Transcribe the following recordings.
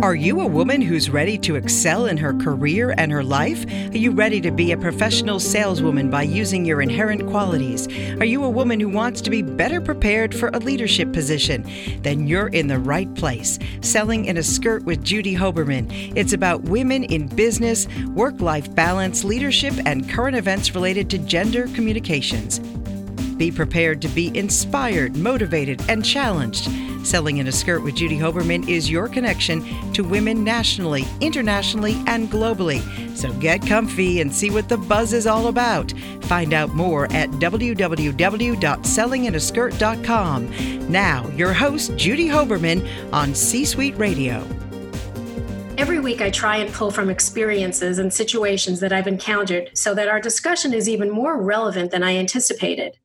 Are you a woman who's ready to excel in her career and her life? Are you ready to be a professional saleswoman by using your inherent qualities? Are you a woman who wants to be better prepared for a leadership position? Then you're in the right place. Selling in a Skirt with Judy Hoberman. It's about women in business, work life balance, leadership, and current events related to gender communications. Be prepared to be inspired, motivated, and challenged. Selling in a Skirt with Judy Hoberman is your connection to women nationally, internationally, and globally. So get comfy and see what the buzz is all about. Find out more at www.sellinginAskirt.com. Now, your host, Judy Hoberman on C Suite Radio. Every week, I try and pull from experiences and situations that I've encountered so that our discussion is even more relevant than I anticipated.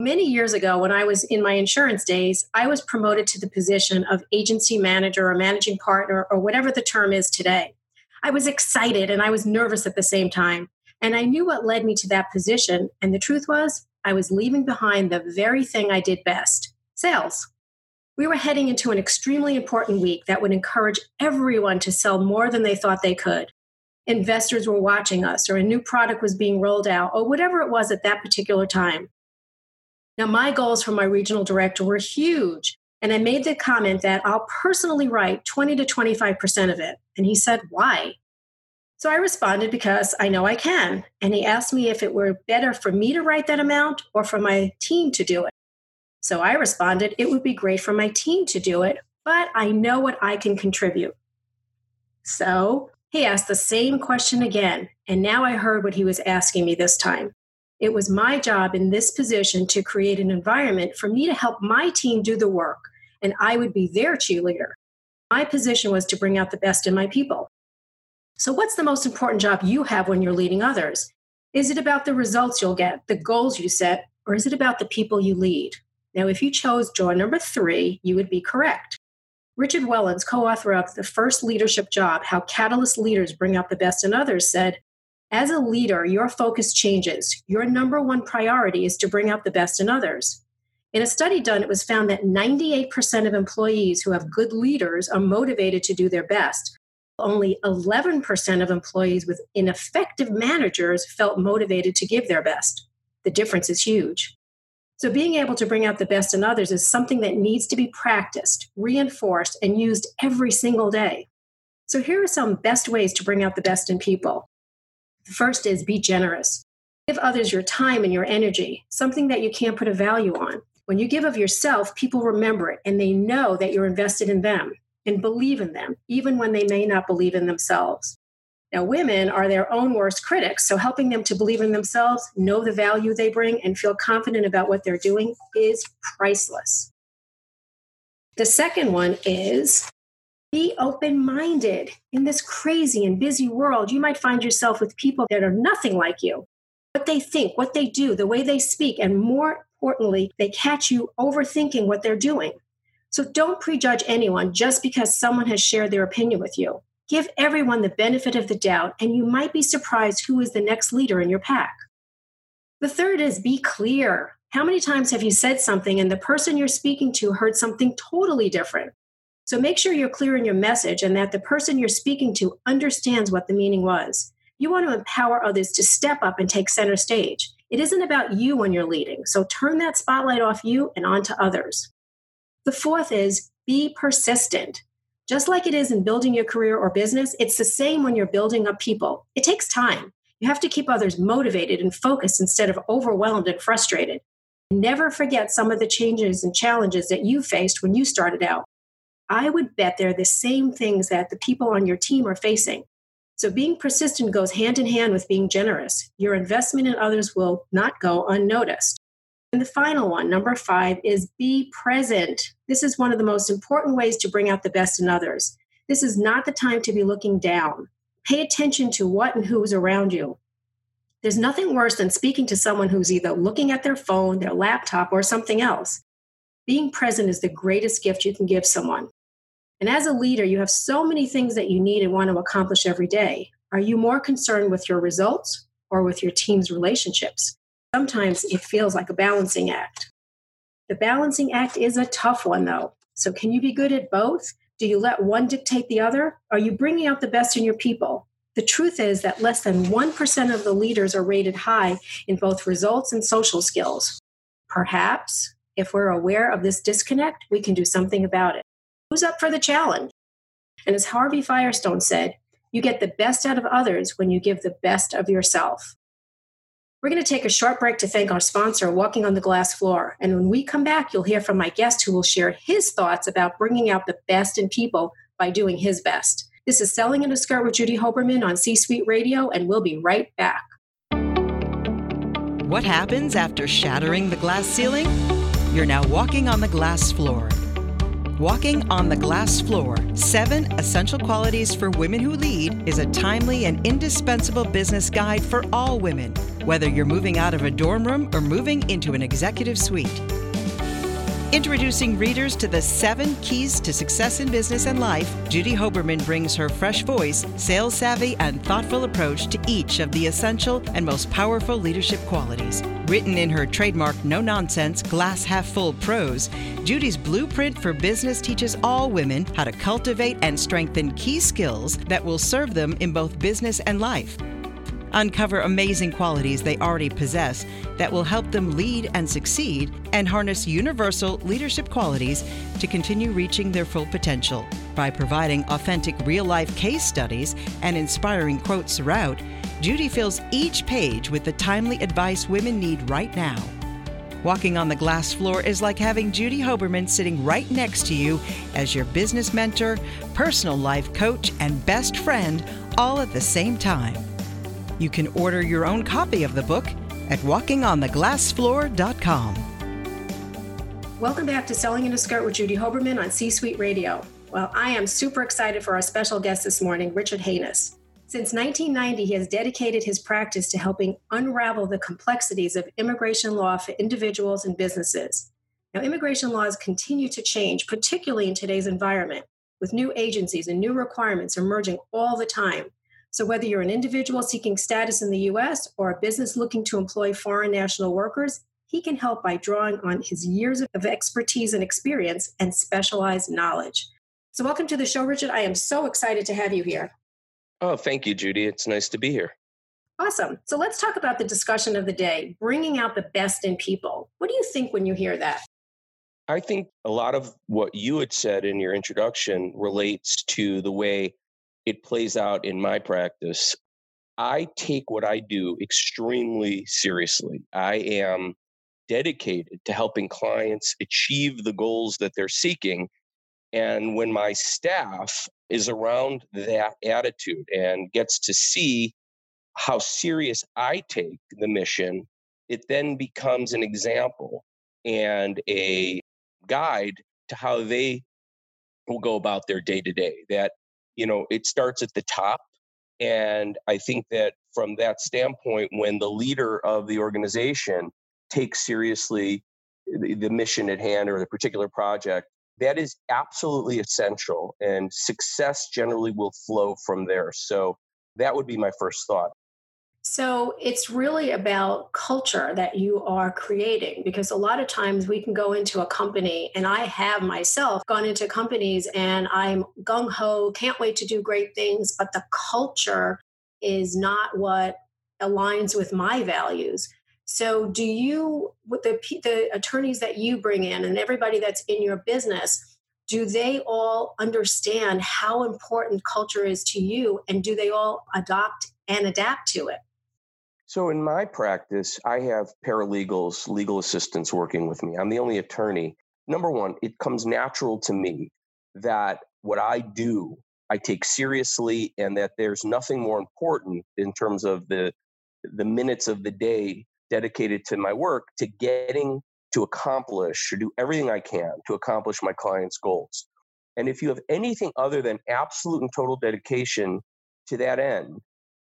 Many years ago, when I was in my insurance days, I was promoted to the position of agency manager or managing partner or whatever the term is today. I was excited and I was nervous at the same time. And I knew what led me to that position. And the truth was, I was leaving behind the very thing I did best sales. We were heading into an extremely important week that would encourage everyone to sell more than they thought they could. Investors were watching us, or a new product was being rolled out, or whatever it was at that particular time. Now, my goals for my regional director were huge. And I made the comment that I'll personally write 20 to 25% of it. And he said, Why? So I responded, Because I know I can. And he asked me if it were better for me to write that amount or for my team to do it. So I responded, It would be great for my team to do it, but I know what I can contribute. So he asked the same question again. And now I heard what he was asking me this time. It was my job in this position to create an environment for me to help my team do the work, and I would be their cheerleader. My position was to bring out the best in my people. So, what's the most important job you have when you're leading others? Is it about the results you'll get, the goals you set, or is it about the people you lead? Now, if you chose jaw number three, you would be correct. Richard Wellens, co author of The First Leadership Job How Catalyst Leaders Bring Out the Best in Others, said, as a leader, your focus changes. Your number one priority is to bring out the best in others. In a study done, it was found that 98% of employees who have good leaders are motivated to do their best. Only 11% of employees with ineffective managers felt motivated to give their best. The difference is huge. So, being able to bring out the best in others is something that needs to be practiced, reinforced, and used every single day. So, here are some best ways to bring out the best in people. The first is be generous. Give others your time and your energy, something that you can't put a value on. When you give of yourself, people remember it and they know that you're invested in them and believe in them, even when they may not believe in themselves. Now, women are their own worst critics, so helping them to believe in themselves, know the value they bring, and feel confident about what they're doing is priceless. The second one is be open minded. In this crazy and busy world, you might find yourself with people that are nothing like you. What they think, what they do, the way they speak, and more importantly, they catch you overthinking what they're doing. So don't prejudge anyone just because someone has shared their opinion with you. Give everyone the benefit of the doubt, and you might be surprised who is the next leader in your pack. The third is be clear. How many times have you said something and the person you're speaking to heard something totally different? So make sure you're clear in your message and that the person you're speaking to understands what the meaning was. You want to empower others to step up and take center stage. It isn't about you when you're leading, so turn that spotlight off you and onto others. The fourth is be persistent. Just like it is in building your career or business, it's the same when you're building up people. It takes time. You have to keep others motivated and focused instead of overwhelmed and frustrated. Never forget some of the changes and challenges that you faced when you started out. I would bet they're the same things that the people on your team are facing. So being persistent goes hand in hand with being generous. Your investment in others will not go unnoticed. And the final one, number five, is be present. This is one of the most important ways to bring out the best in others. This is not the time to be looking down. Pay attention to what and who is around you. There's nothing worse than speaking to someone who's either looking at their phone, their laptop, or something else. Being present is the greatest gift you can give someone. And as a leader, you have so many things that you need and want to accomplish every day. Are you more concerned with your results or with your team's relationships? Sometimes it feels like a balancing act. The balancing act is a tough one, though. So, can you be good at both? Do you let one dictate the other? Are you bringing out the best in your people? The truth is that less than 1% of the leaders are rated high in both results and social skills. Perhaps, if we're aware of this disconnect, we can do something about it. Who's up for the challenge? And as Harvey Firestone said, you get the best out of others when you give the best of yourself. We're going to take a short break to thank our sponsor, Walking on the Glass Floor. And when we come back, you'll hear from my guest who will share his thoughts about bringing out the best in people by doing his best. This is Selling in a Skirt with Judy Hoberman on C Suite Radio, and we'll be right back. What happens after shattering the glass ceiling? You're now walking on the glass floor. Walking on the Glass Floor Seven Essential Qualities for Women Who Lead is a timely and indispensable business guide for all women, whether you're moving out of a dorm room or moving into an executive suite. Introducing readers to the seven keys to success in business and life, Judy Hoberman brings her fresh voice, sales savvy, and thoughtful approach to each of the essential and most powerful leadership qualities. Written in her trademark no nonsense, glass half full prose, Judy's blueprint for business teaches all women how to cultivate and strengthen key skills that will serve them in both business and life uncover amazing qualities they already possess that will help them lead and succeed, and harness universal leadership qualities to continue reaching their full potential. By providing authentic real life case studies and inspiring quotes throughout, Judy fills each page with the timely advice women need right now. Walking on the glass floor is like having Judy Hoberman sitting right next to you as your business mentor, personal life coach, and best friend all at the same time. You can order your own copy of the book at walkingontheglassfloor.com. Welcome back to Selling in a Skirt with Judy Hoberman on C Suite Radio. Well, I am super excited for our special guest this morning, Richard Hanus. Since 1990, he has dedicated his practice to helping unravel the complexities of immigration law for individuals and businesses. Now, immigration laws continue to change, particularly in today's environment, with new agencies and new requirements emerging all the time. So, whether you're an individual seeking status in the US or a business looking to employ foreign national workers, he can help by drawing on his years of expertise and experience and specialized knowledge. So, welcome to the show, Richard. I am so excited to have you here. Oh, thank you, Judy. It's nice to be here. Awesome. So, let's talk about the discussion of the day bringing out the best in people. What do you think when you hear that? I think a lot of what you had said in your introduction relates to the way it plays out in my practice. I take what I do extremely seriously. I am dedicated to helping clients achieve the goals that they're seeking. And when my staff is around that attitude and gets to see how serious I take the mission, it then becomes an example and a guide to how they will go about their day to day. That you know, it starts at the top. And I think that from that standpoint, when the leader of the organization takes seriously the, the mission at hand or the particular project, that is absolutely essential. And success generally will flow from there. So that would be my first thought. So it's really about culture that you are creating because a lot of times we can go into a company, and I have myself gone into companies and I'm gung ho, can't wait to do great things, but the culture is not what aligns with my values. So, do you, with the, the attorneys that you bring in and everybody that's in your business, do they all understand how important culture is to you and do they all adopt and adapt to it? So, in my practice, I have paralegals, legal assistants working with me. I'm the only attorney. Number one, it comes natural to me that what I do, I take seriously, and that there's nothing more important in terms of the the minutes of the day dedicated to my work to getting to accomplish or do everything I can to accomplish my client's goals. And if you have anything other than absolute and total dedication to that end,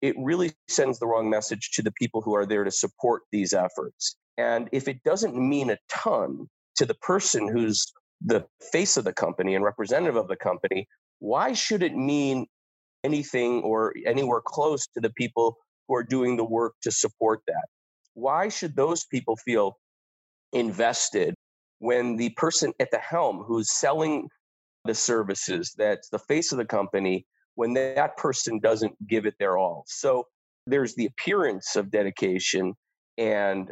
it really sends the wrong message to the people who are there to support these efforts. And if it doesn't mean a ton to the person who's the face of the company and representative of the company, why should it mean anything or anywhere close to the people who are doing the work to support that? why should those people feel invested when the person at the helm who's selling the services that's the face of the company when that person doesn't give it their all so there's the appearance of dedication and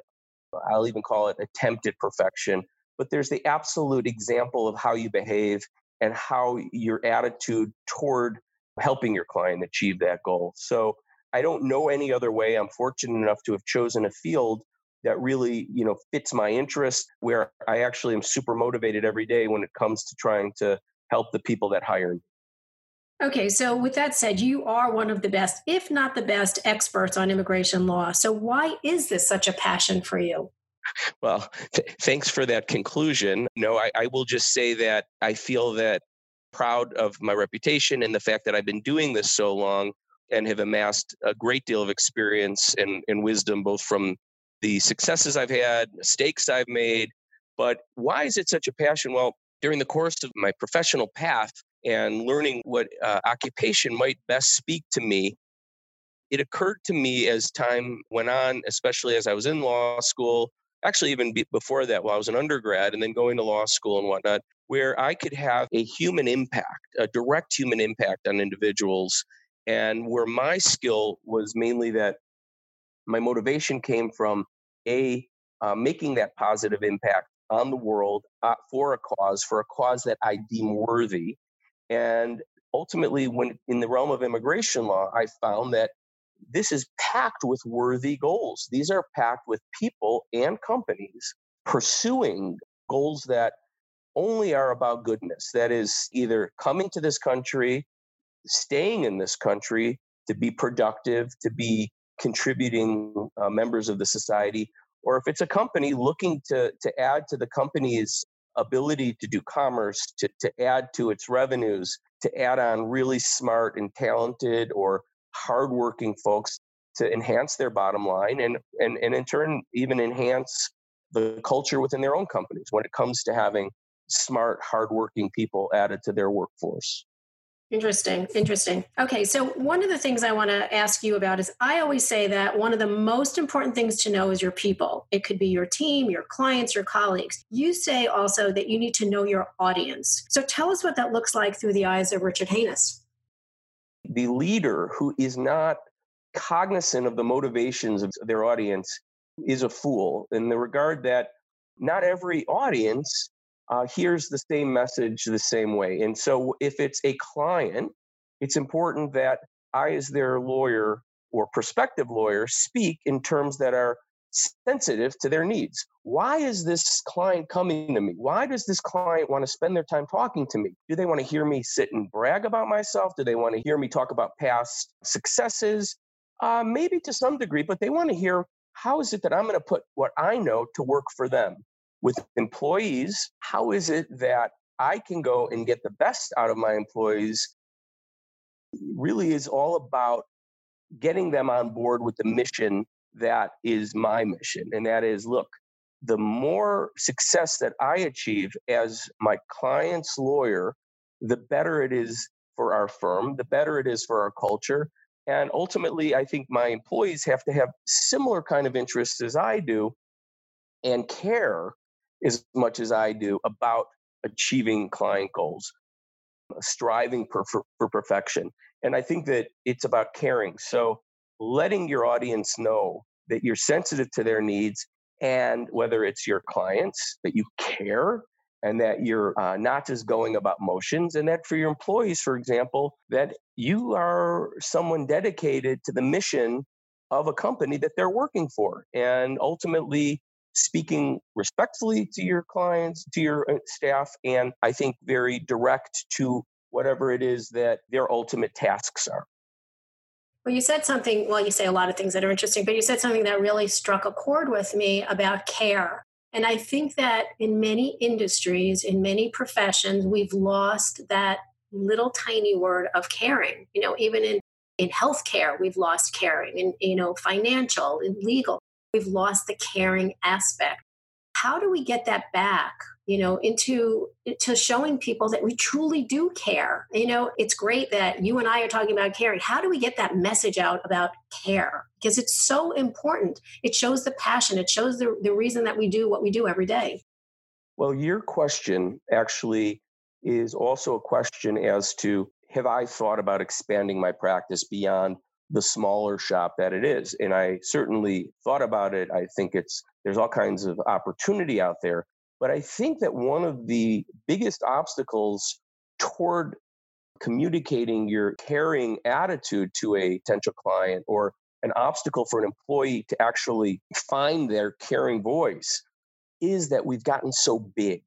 i'll even call it attempted perfection but there's the absolute example of how you behave and how your attitude toward helping your client achieve that goal so I don't know any other way. I'm fortunate enough to have chosen a field that really, you know, fits my interest where I actually am super motivated every day when it comes to trying to help the people that hire me. Okay, so with that said, you are one of the best, if not the best, experts on immigration law. So why is this such a passion for you? Well, th- thanks for that conclusion. No, I, I will just say that I feel that proud of my reputation and the fact that I've been doing this so long and have amassed a great deal of experience and, and wisdom, both from the successes I've had, mistakes I've made. But why is it such a passion? Well, during the course of my professional path and learning what uh, occupation might best speak to me, it occurred to me as time went on, especially as I was in law school, actually, even before that, while I was an undergrad and then going to law school and whatnot, where I could have a human impact, a direct human impact on individuals and where my skill was mainly that my motivation came from a uh, making that positive impact on the world uh, for a cause for a cause that i deem worthy and ultimately when in the realm of immigration law i found that this is packed with worthy goals. These are packed with people and companies pursuing goals that only are about goodness. That is either coming to this country staying in this country to be productive, to be contributing uh, members of the society, or if it's a company looking to, to add to the company's ability to do commerce, to, to add to its revenues, to add on really smart and talented or hardworking folks to enhance their bottom line and, and, and in turn even enhance the culture within their own companies when it comes to having smart, hardworking people added to their workforce. Interesting. Interesting. Okay. So, one of the things I want to ask you about is I always say that one of the most important things to know is your people. It could be your team, your clients, your colleagues. You say also that you need to know your audience. So, tell us what that looks like through the eyes of Richard Hanus. The leader who is not cognizant of the motivations of their audience is a fool in the regard that not every audience uh, hears the same message the same way. And so if it's a client, it's important that I, as their lawyer or prospective lawyer, speak in terms that are sensitive to their needs. Why is this client coming to me? Why does this client want to spend their time talking to me? Do they want to hear me sit and brag about myself? Do they want to hear me talk about past successes? Uh, maybe to some degree, but they want to hear how is it that I'm going to put what I know to work for them? With employees, how is it that I can go and get the best out of my employees? Really is all about getting them on board with the mission that is my mission. And that is look, the more success that I achieve as my client's lawyer, the better it is for our firm, the better it is for our culture. And ultimately, I think my employees have to have similar kind of interests as I do and care as much as I do about achieving client goals, striving for, for, for perfection. And I think that it's about caring. So letting your audience know that you're sensitive to their needs and whether it's your clients that you care and that you're uh, not just going about motions and that for your employees for example that you are someone dedicated to the mission of a company that they're working for and ultimately speaking respectfully to your clients to your uh, staff and i think very direct to whatever it is that their ultimate tasks are well, you said something, well, you say a lot of things that are interesting, but you said something that really struck a chord with me about care. And I think that in many industries, in many professions, we've lost that little tiny word of caring. You know, even in, in healthcare, we've lost caring, in you know, financial, in legal, we've lost the caring aspect. How do we get that back you know into to showing people that we truly do care? You know it's great that you and i are talking about caring. How do we get that message out about care? Because it's so important. It shows the passion. It shows the, the reason that we do what we do every day. Well your question actually is also a question as to have i thought about expanding my practice beyond the smaller shop that it is and i certainly thought about it i think it's there's all kinds of opportunity out there but I think that one of the biggest obstacles toward communicating your caring attitude to a potential client or an obstacle for an employee to actually find their caring voice is that we've gotten so big.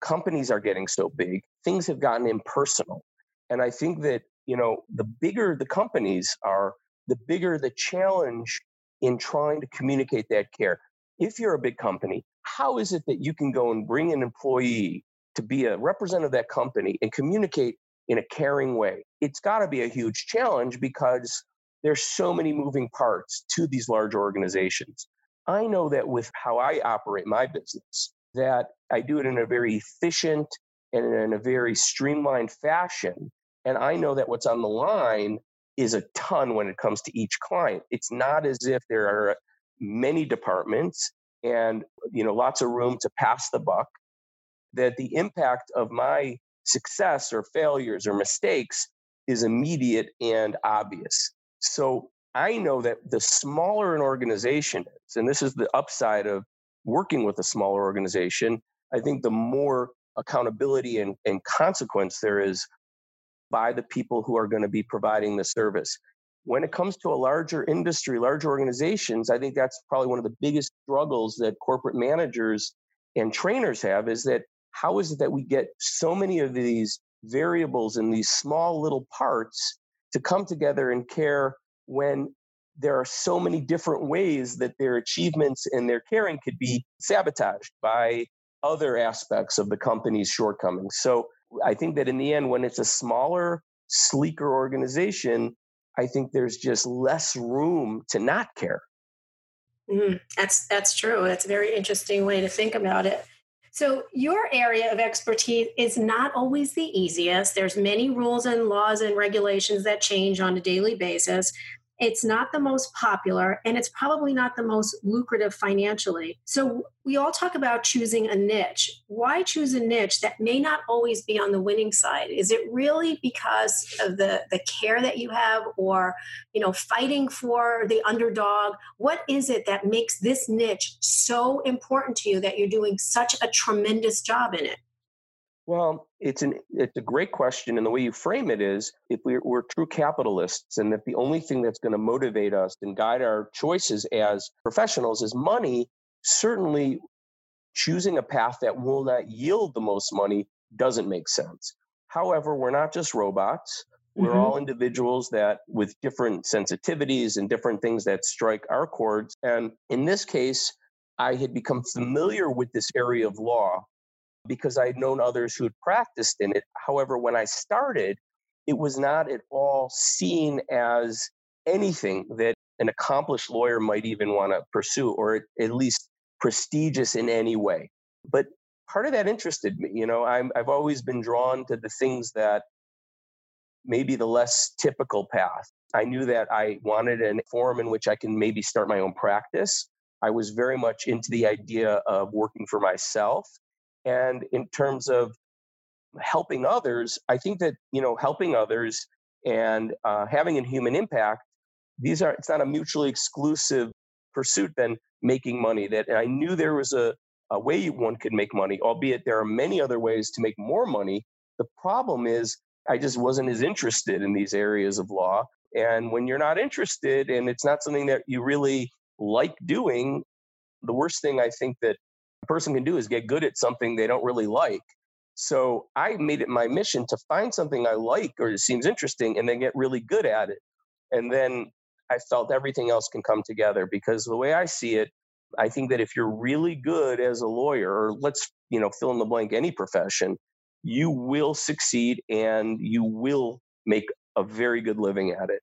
Companies are getting so big, things have gotten impersonal. And I think that, you know, the bigger the companies are, the bigger the challenge in trying to communicate that care. If you're a big company, how is it that you can go and bring an employee to be a representative of that company and communicate in a caring way? It's got to be a huge challenge because there's so many moving parts to these large organizations. I know that with how I operate my business, that I do it in a very efficient and in a very streamlined fashion. And I know that what's on the line is a ton when it comes to each client. It's not as if there are many departments and you know lots of room to pass the buck that the impact of my success or failures or mistakes is immediate and obvious so i know that the smaller an organization is and this is the upside of working with a smaller organization i think the more accountability and, and consequence there is by the people who are going to be providing the service when it comes to a larger industry, large organizations, I think that's probably one of the biggest struggles that corporate managers and trainers have is that how is it that we get so many of these variables in these small little parts to come together and care when there are so many different ways that their achievements and their caring could be sabotaged by other aspects of the company's shortcomings. So I think that in the end, when it's a smaller, sleeker organization, I think there's just less room to not care. Mm, that's that's true. That's a very interesting way to think about it. So your area of expertise is not always the easiest. There's many rules and laws and regulations that change on a daily basis. It's not the most popular and it's probably not the most lucrative financially. So we all talk about choosing a niche. Why choose a niche that may not always be on the winning side? Is it really because of the, the care that you have or, you know, fighting for the underdog? What is it that makes this niche so important to you that you're doing such a tremendous job in it? Well, it's an it's a great question, and the way you frame it is, if we're, we're true capitalists, and that the only thing that's going to motivate us and guide our choices as professionals is money, certainly choosing a path that will not yield the most money doesn't make sense. However, we're not just robots. We're mm-hmm. all individuals that with different sensitivities and different things that strike our chords. And in this case, I had become familiar with this area of law because I had known others who had practiced in it. However, when I started, it was not at all seen as anything that an accomplished lawyer might even want to pursue, or at least prestigious in any way. But part of that interested me. You know, I'm, I've always been drawn to the things that maybe the less typical path. I knew that I wanted a forum in which I can maybe start my own practice. I was very much into the idea of working for myself. And in terms of helping others, I think that, you know, helping others and uh, having a human impact, these are, it's not a mutually exclusive pursuit than making money. That I knew there was a, a way one could make money, albeit there are many other ways to make more money. The problem is, I just wasn't as interested in these areas of law. And when you're not interested and it's not something that you really like doing, the worst thing I think that person can do is get good at something they don't really like. So I made it my mission to find something I like or it seems interesting and then get really good at it. And then I felt everything else can come together because the way I see it, I think that if you're really good as a lawyer, or let's, you know, fill in the blank any profession, you will succeed and you will make a very good living at it,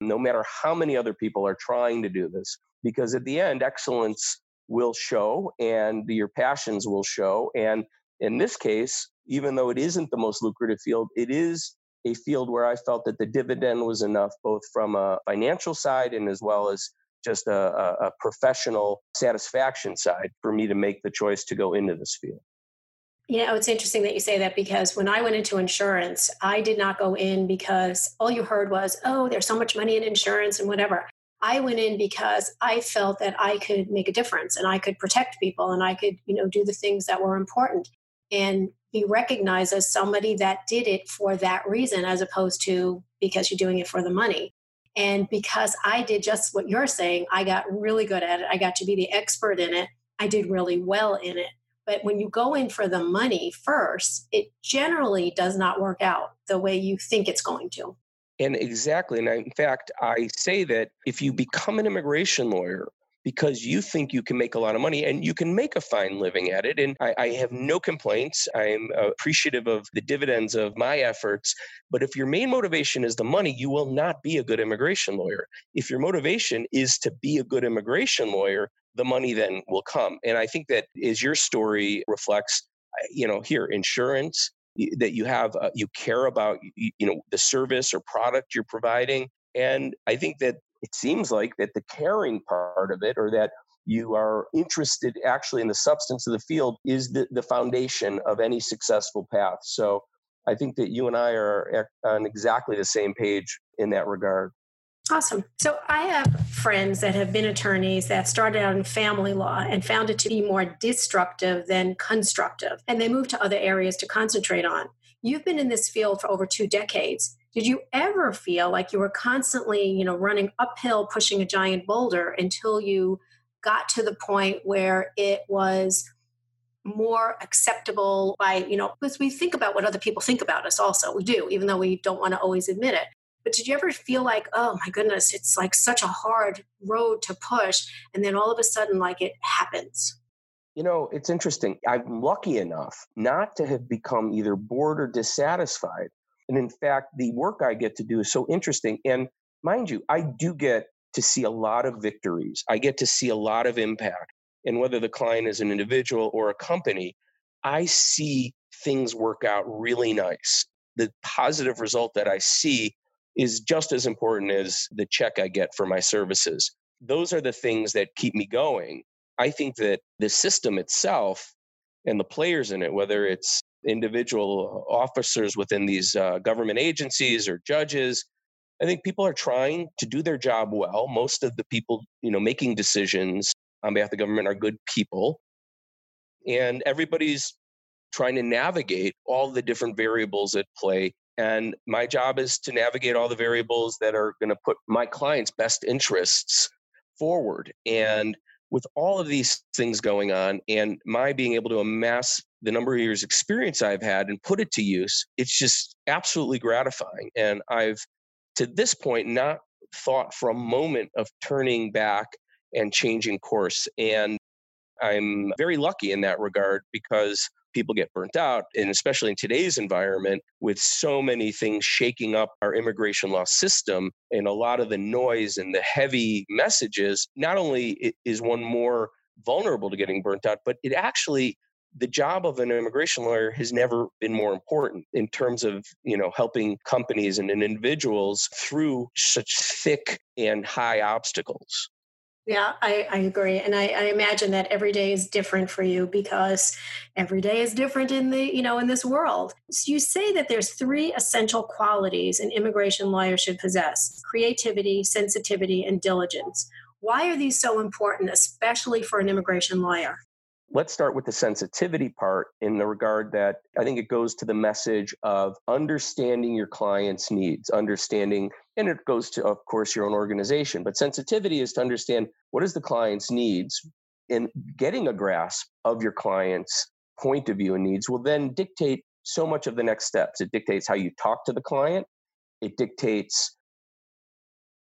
no matter how many other people are trying to do this. Because at the end, excellence will show and your passions will show. And in this case, even though it isn't the most lucrative field, it is a field where I felt that the dividend was enough, both from a financial side and as well as just a, a, professional satisfaction side for me to make the choice to go into this field. You know, it's interesting that you say that because when I went into insurance, I did not go in because all you heard was, oh, there's so much money in insurance and whatever. I went in because I felt that I could make a difference and I could protect people and I could, you know, do the things that were important and be recognized as somebody that did it for that reason as opposed to because you're doing it for the money. And because I did just what you're saying, I got really good at it. I got to be the expert in it. I did really well in it. But when you go in for the money first, it generally does not work out the way you think it's going to. And exactly. And in fact, I say that if you become an immigration lawyer because you think you can make a lot of money and you can make a fine living at it. And I, I have no complaints. I'm uh, appreciative of the dividends of my efforts. But if your main motivation is the money, you will not be a good immigration lawyer. If your motivation is to be a good immigration lawyer, the money then will come. And I think that as your story reflects, you know, here, insurance, that you have uh, you care about you know the service or product you're providing and i think that it seems like that the caring part of it or that you are interested actually in the substance of the field is the, the foundation of any successful path. So I think that you and I are on exactly the same page in that regard. Awesome. So I have friends that have been attorneys that started out in family law and found it to be more destructive than constructive. And they moved to other areas to concentrate on. You've been in this field for over two decades. Did you ever feel like you were constantly, you know, running uphill pushing a giant boulder until you got to the point where it was more acceptable by, you know, because we think about what other people think about us also. We do, even though we don't want to always admit it. But did you ever feel like, oh my goodness, it's like such a hard road to push and then all of a sudden like it happens? You know, it's interesting. I'm lucky enough not to have become either bored or dissatisfied and in fact, the work I get to do is so interesting. And mind you, I do get to see a lot of victories. I get to see a lot of impact. And whether the client is an individual or a company, I see things work out really nice. The positive result that I see is just as important as the check I get for my services. Those are the things that keep me going. I think that the system itself and the players in it, whether it's individual officers within these uh, government agencies or judges. I think people are trying to do their job well. Most of the people, you know, making decisions on behalf of the government are good people. And everybody's trying to navigate all the different variables at play. And my job is to navigate all the variables that are going to put my clients' best interests forward. And with all of these things going on and my being able to amass the number of years experience I've had and put it to use, it's just absolutely gratifying. And I've to this point not thought for a moment of turning back and changing course. And I'm very lucky in that regard because people get burnt out. And especially in today's environment, with so many things shaking up our immigration law system and a lot of the noise and the heavy messages, not only is one more vulnerable to getting burnt out, but it actually the job of an immigration lawyer has never been more important in terms of you know helping companies and individuals through such thick and high obstacles yeah, I, I agree. And I, I, imagine that every day is different for you because every day is different in the, you know, in this world. So you say that there's three essential qualities an immigration lawyer should possess creativity, sensitivity, and diligence. Why are these so important, especially for an immigration lawyer? Let's start with the sensitivity part in the regard that I think it goes to the message of understanding your client's needs, understanding, and it goes to, of course, your own organization. But sensitivity is to understand what is the client's needs and getting a grasp of your client's point of view and needs will then dictate so much of the next steps. It dictates how you talk to the client, it dictates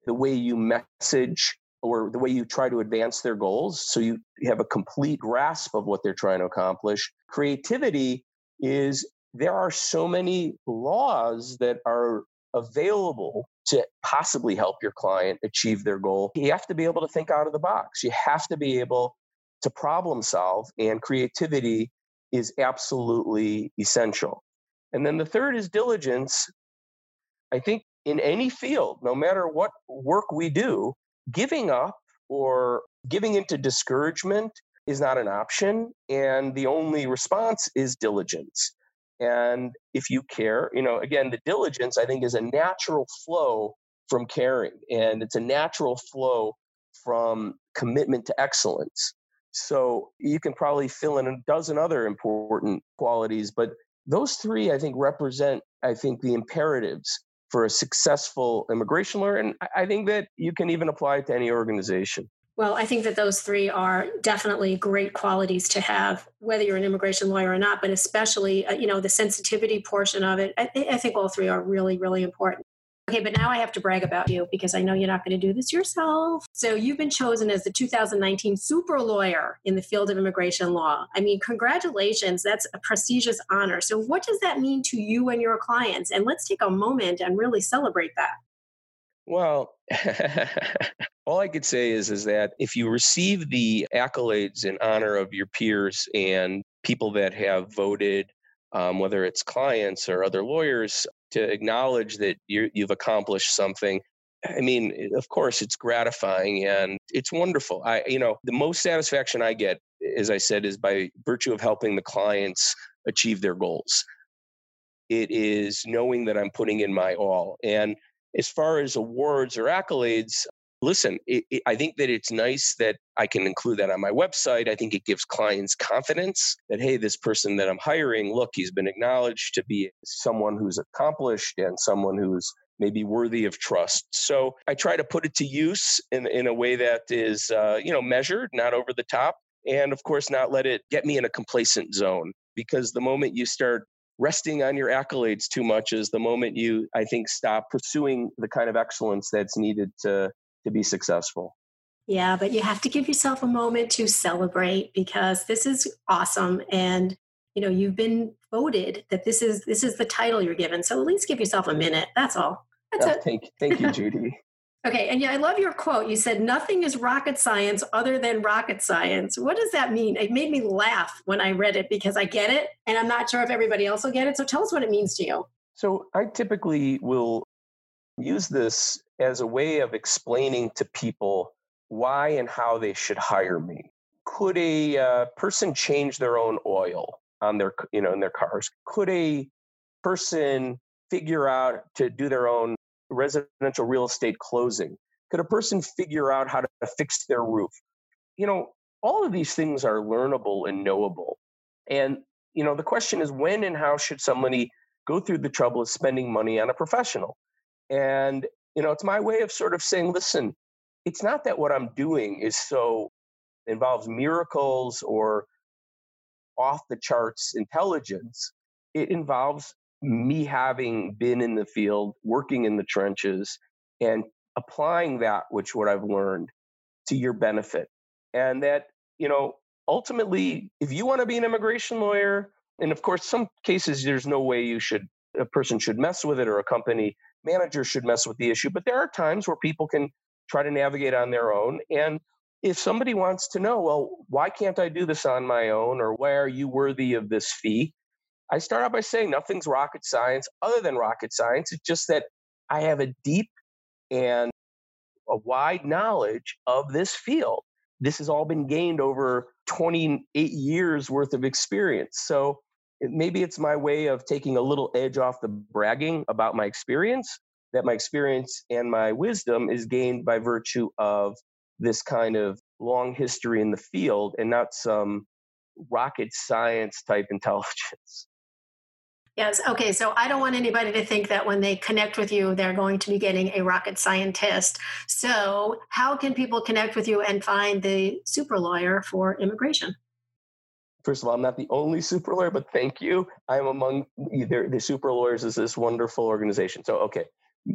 the way you message or the way you try to advance their goals so you have a complete grasp of what they're trying to accomplish. Creativity is there are so many laws that are available to possibly help your client achieve their goal. You have to be able to think out of the box. You have to be able to problem solve, and creativity is absolutely essential. And then the third is diligence. I think in any field, no matter what work we do, giving up or giving into discouragement is not an option. And the only response is diligence. And if you care, you know, again, the diligence, I think, is a natural flow from caring, and it's a natural flow from commitment to excellence. So you can probably fill in a dozen other important qualities, but those three, I think, represent, I think, the imperatives for a successful immigration lawyer. And I think that you can even apply it to any organization. Well, I think that those three are definitely great qualities to have, whether you're an immigration lawyer or not, but especially, uh, you know, the sensitivity portion of it. I, I think all three are really, really important. Okay, but now I have to brag about you because I know you're not going to do this yourself. So you've been chosen as the 2019 super lawyer in the field of immigration law. I mean, congratulations. That's a prestigious honor. So what does that mean to you and your clients? And let's take a moment and really celebrate that. Well, all I could say is is that if you receive the accolades in honor of your peers and people that have voted um, whether it's clients or other lawyers, to acknowledge that you have accomplished something. I mean, of course, it's gratifying and it's wonderful. I, you know, the most satisfaction I get, as I said, is by virtue of helping the clients achieve their goals. It is knowing that I'm putting in my all. And as far as awards or accolades, listen, it, it, I think that it's nice that I can include that on my website. I think it gives clients confidence that, hey, this person that I'm hiring, look, he's been acknowledged to be someone who's accomplished and someone who's maybe worthy of trust. So I try to put it to use in, in a way that is, uh, you know, measured, not over the top. And of course, not let it get me in a complacent zone because the moment you start resting on your accolades too much is the moment you i think stop pursuing the kind of excellence that's needed to to be successful. Yeah, but you have to give yourself a moment to celebrate because this is awesome and you know you've been voted that this is this is the title you're given. So at least give yourself a minute. That's all. That's yeah, it. thank, thank you judy. Okay and yeah i love your quote. You said nothing is rocket science other than rocket science. What does that mean? It made me laugh when i read it because i get it and i'm not sure if everybody else will get it. So tell us what it means to you. So i typically will use this as a way of explaining to people why and how they should hire me. Could a uh, person change their own oil on their, you know, in their cars? Could a person figure out to do their own residential real estate closing? Could a person figure out how to fix their roof? You know, all of these things are learnable and knowable. And, you know, the question is when and how should somebody go through the trouble of spending money on a professional? And, you know, it's my way of sort of saying, listen, it's not that what I'm doing is so involves miracles or off the charts intelligence. It involves me having been in the field, working in the trenches, and applying that which what I've learned to your benefit. And that, you know, ultimately, if you want to be an immigration lawyer, and of course, some cases there's no way you should a person should mess with it or a company manager should mess with the issue. But there are times where people can try to navigate on their own. And if somebody wants to know, well, why can't I do this on my own or why are you worthy of this fee? I start out by saying nothing's rocket science other than rocket science. It's just that I have a deep and a wide knowledge of this field. This has all been gained over 28 years worth of experience. So maybe it's my way of taking a little edge off the bragging about my experience, that my experience and my wisdom is gained by virtue of this kind of long history in the field and not some rocket science type intelligence. Yes. Okay. So I don't want anybody to think that when they connect with you, they're going to be getting a rocket scientist. So, how can people connect with you and find the super lawyer for immigration? First of all, I'm not the only super lawyer, but thank you. I'm among either the super lawyers is this wonderful organization. So, okay,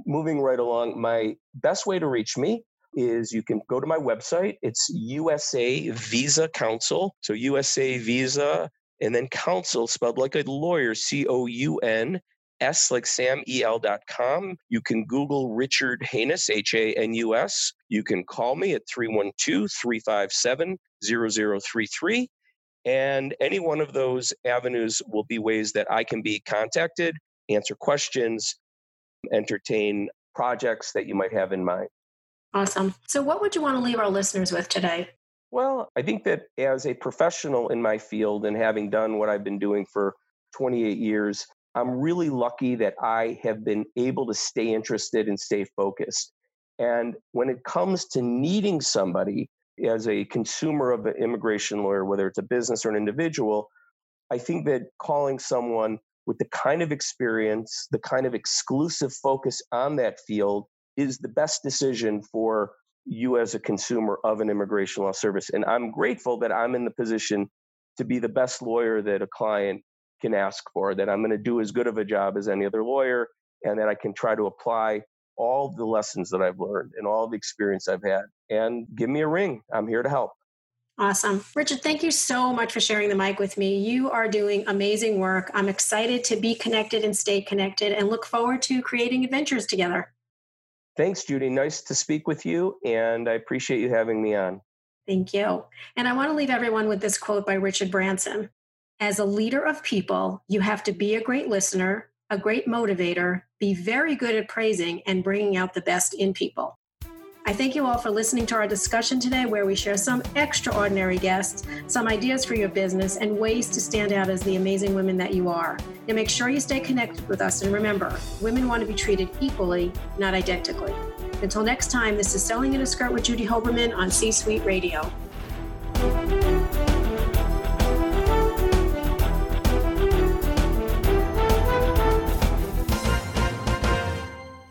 moving right along, my best way to reach me is you can go to my website. It's USA Visa Counsel. So USA Visa and then counsel spelled like a lawyer, C O U N S like Sam E L dot com. You can Google Richard Hanus, H A N U S. You can call me at 312 357 0033. And any one of those avenues will be ways that I can be contacted, answer questions, entertain projects that you might have in mind. Awesome. So, what would you want to leave our listeners with today? Well, I think that as a professional in my field and having done what I've been doing for 28 years, I'm really lucky that I have been able to stay interested and stay focused. And when it comes to needing somebody as a consumer of an immigration lawyer, whether it's a business or an individual, I think that calling someone with the kind of experience, the kind of exclusive focus on that field is the best decision for you as a consumer of an immigration law service. And I'm grateful that I'm in the position to be the best lawyer that a client can ask for, that I'm going to do as good of a job as any other lawyer, and that I can try to apply all the lessons that I've learned and all the experience I've had. And give me a ring. I'm here to help. Awesome. Richard, thank you so much for sharing the mic with me. You are doing amazing work. I'm excited to be connected and stay connected and look forward to creating adventures together. Thanks, Judy. Nice to speak with you, and I appreciate you having me on. Thank you. And I want to leave everyone with this quote by Richard Branson As a leader of people, you have to be a great listener, a great motivator, be very good at praising and bringing out the best in people. I thank you all for listening to our discussion today, where we share some extraordinary guests, some ideas for your business, and ways to stand out as the amazing women that you are. Now, make sure you stay connected with us, and remember, women want to be treated equally, not identically. Until next time, this is Selling in a Skirt with Judy Hoberman on C Suite Radio.